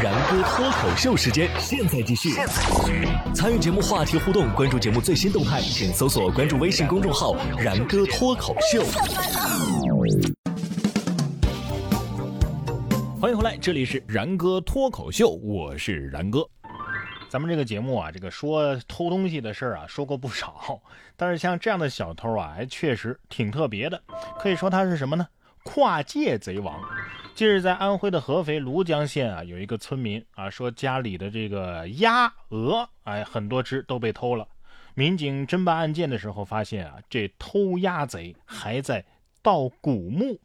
然哥脱口秀时间，现在继续。参与节目话题互动，关注节目最新动态，请搜索关注微信公众号“然哥脱口秀”。欢迎回来，这里是然哥脱口秀，我是然哥。咱们这个节目啊，这个说偷东西的事儿啊，说过不少，但是像这样的小偷啊，还确实挺特别的。可以说他是什么呢？跨界贼王。近日，在安徽的合肥庐江县啊，有一个村民啊说家里的这个鸭、鹅，哎，很多只都被偷了。民警侦办案件的时候发现啊，这偷鸭贼还在盗古墓。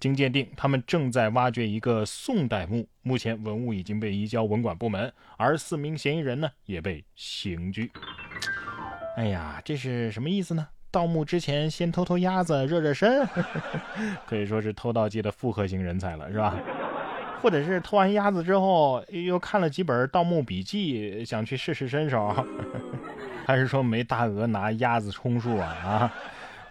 经鉴定，他们正在挖掘一个宋代墓，目前文物已经被移交文管部门，而四名嫌疑人呢也被刑拘。哎呀，这是什么意思呢？盗墓之前先偷偷鸭子热热身，可以说是偷盗界的复合型人才了，是吧？或者是偷完鸭子之后又看了几本盗墓笔记，想去试试身手，还是说没大鹅拿鸭子充数啊？啊？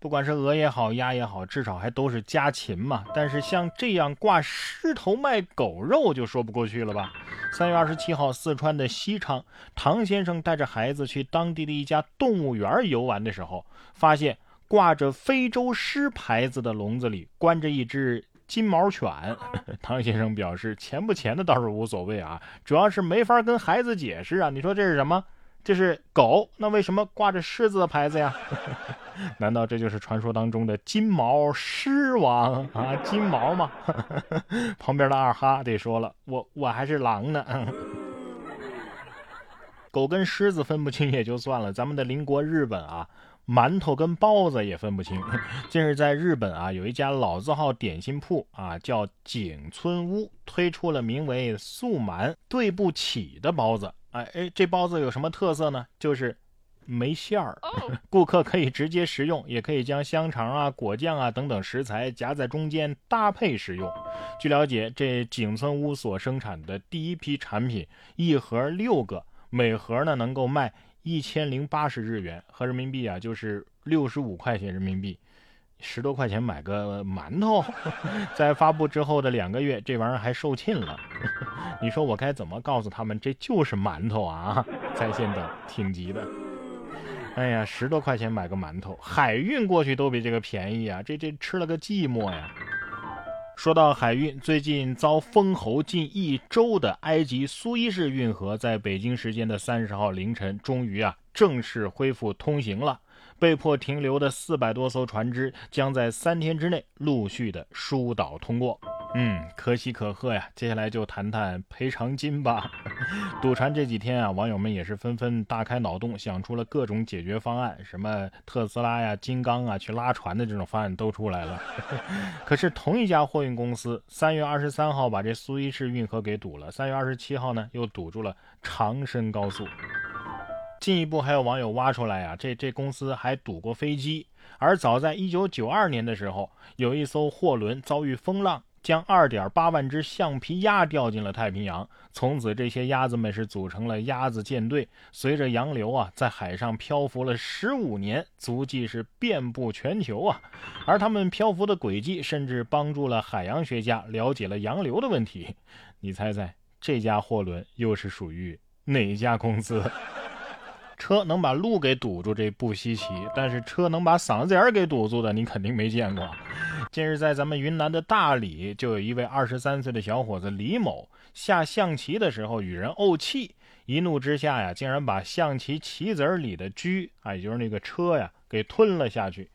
不管是鹅也好，鸭也好，至少还都是家禽嘛。但是像这样挂狮头卖狗肉，就说不过去了吧？三月二十七号，四川的西昌，唐先生带着孩子去当地的一家动物园游玩的时候，发现挂着非洲狮牌子的笼子里关着一只金毛犬。唐先生表示，钱不钱的倒是无所谓啊，主要是没法跟孩子解释啊。你说这是什么？这是狗，那为什么挂着狮子的牌子呀？难道这就是传说当中的金毛狮王啊？金毛吗？旁边的二哈得说了，我我还是狼呢。狗跟狮子分不清也就算了，咱们的邻国日本啊，馒头跟包子也分不清。近日在日本啊，有一家老字号点心铺啊，叫景村屋，推出了名为“素馒对不起”的包子。哎哎，这包子有什么特色呢？就是。没馅儿，顾客可以直接食用，也可以将香肠啊、果酱啊等等食材夹在中间搭配食用。据了解，这景村屋所生产的第一批产品，一盒六个，每盒呢能够卖一千零八十日元，合人民币啊就是六十五块钱人民币，十多块钱买个馒头。在发布之后的两个月，这玩意儿还售罄了。你说我该怎么告诉他们这就是馒头啊？在线等，挺急的。哎呀，十多块钱买个馒头，海运过去都比这个便宜啊！这这吃了个寂寞呀。说到海运，最近遭封喉近一周的埃及苏伊士运河，在北京时间的三十号凌晨，终于啊正式恢复通行了。被迫停留的四百多艘船只，将在三天之内陆续的疏导通过。嗯，可喜可贺呀！接下来就谈谈赔偿金吧。堵船这几天啊，网友们也是纷纷大开脑洞，想出了各种解决方案，什么特斯拉呀、金刚啊去拉船的这种方案都出来了。可是同一家货运公司，三月二十三号把这苏伊士运河给堵了，三月二十七号呢又堵住了长深高速。进一步还有网友挖出来啊，这这公司还堵过飞机。而早在一九九二年的时候，有一艘货轮遭遇风浪。将二点八万只橡皮鸭掉进了太平洋，从此这些鸭子们是组成了鸭子舰队，随着洋流啊，在海上漂浮了十五年，足迹是遍布全球啊。而他们漂浮的轨迹，甚至帮助了海洋学家了解了洋流的问题。你猜猜，这家货轮又是属于哪家公司？车能把路给堵住，这不稀奇；但是车能把嗓子眼儿给堵住的，你肯定没见过。近日，在咱们云南的大理，就有一位二十三岁的小伙子李某下象棋的时候与人怄气，一怒之下呀，竟然把象棋棋子儿里的车啊，也就是那个车呀，给吞了下去。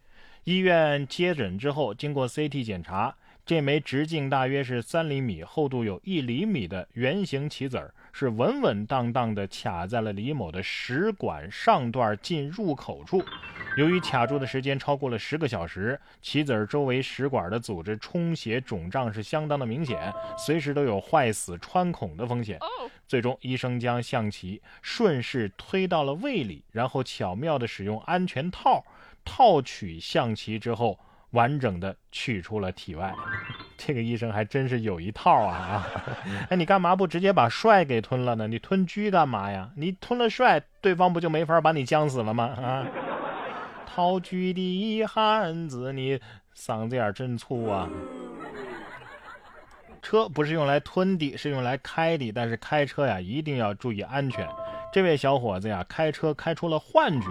医院接诊之后，经过 CT 检查。这枚直径大约是三厘米、厚度有一厘米的圆形棋子儿，是稳稳当当的卡在了李某的食管上段进入口处。由于卡住的时间超过了十个小时，棋子儿周围食管的组织充血肿胀是相当的明显，随时都有坏死穿孔的风险。最终，医生将象棋顺势推到了胃里，然后巧妙地使用安全套套取象棋之后。完整的取出了体外，这个医生还真是有一套啊！哎，你干嘛不直接把帅给吞了呢？你吞车干嘛呀？你吞了帅，对方不就没法把你将死了吗？啊！掏狙的汉子，你嗓子眼真粗啊！车不是用来吞的，是用来开的。但是开车呀，一定要注意安全。这位小伙子呀，开车开出了幻觉。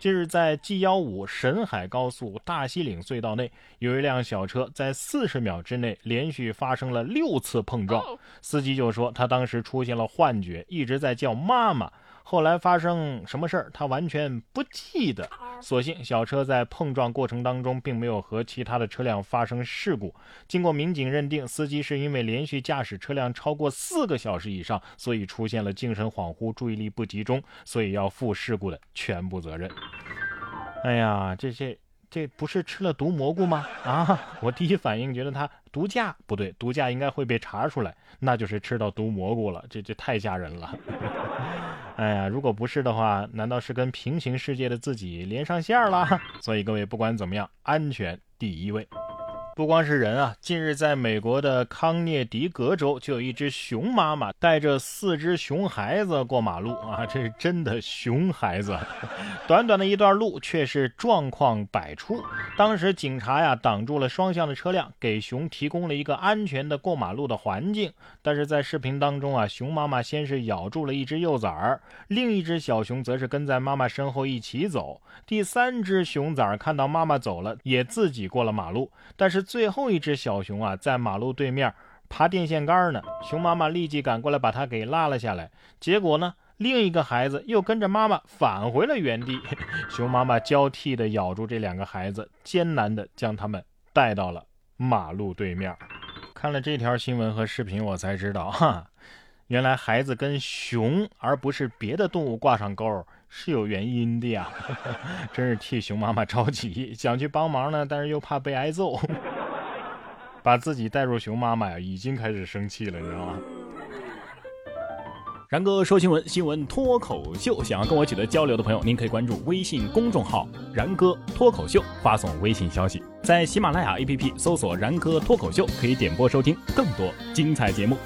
近日，在 G 幺五沈海高速大西岭隧道内，有一辆小车在四十秒之内连续发生了六次碰撞。司机就说，他当时出现了幻觉，一直在叫妈妈。后来发生什么事儿，他完全不记得。所幸小车在碰撞过程当中并没有和其他的车辆发生事故。经过民警认定，司机是因为连续驾驶车辆超过四个小时以上，所以出现了精神恍惚、注意力不集中，所以要负事故的全部责任。哎呀，这这这不是吃了毒蘑菇吗？啊，我第一反应觉得他毒驾不对，毒驾应该会被查出来，那就是吃到毒蘑菇了，这这太吓人了。哎呀，如果不是的话，难道是跟平行世界的自己连上线了？所以各位，不管怎么样，安全第一位。不光是人啊，近日在美国的康涅狄格州，就有一只熊妈妈带着四只熊孩子过马路啊，这是真的熊孩子。短短的一段路，却是状况百出。当时警察呀挡住了双向的车辆，给熊提供了一个安全的过马路的环境。但是在视频当中啊，熊妈妈先是咬住了一只幼崽儿，另一只小熊则是跟在妈妈身后一起走。第三只熊崽儿看到妈妈走了，也自己过了马路，但是。最后一只小熊啊，在马路对面爬电线杆呢，熊妈妈立即赶过来把它给拉了下来。结果呢，另一个孩子又跟着妈妈返回了原地。熊妈妈交替的咬住这两个孩子，艰难的将他们带到了马路对面。看了这条新闻和视频，我才知道，哈，原来孩子跟熊而不是别的动物挂上钩。是有原因的呀，真是替熊妈妈着急，想去帮忙呢，但是又怕被挨揍，把自己带入熊妈妈呀，已经开始生气了，你知道吗？然哥说新闻，新闻脱口秀，想要跟我取得交流的朋友，您可以关注微信公众号“然哥脱口秀”，发送微信消息，在喜马拉雅 APP 搜索“然哥脱口秀”，可以点播收听更多精彩节目。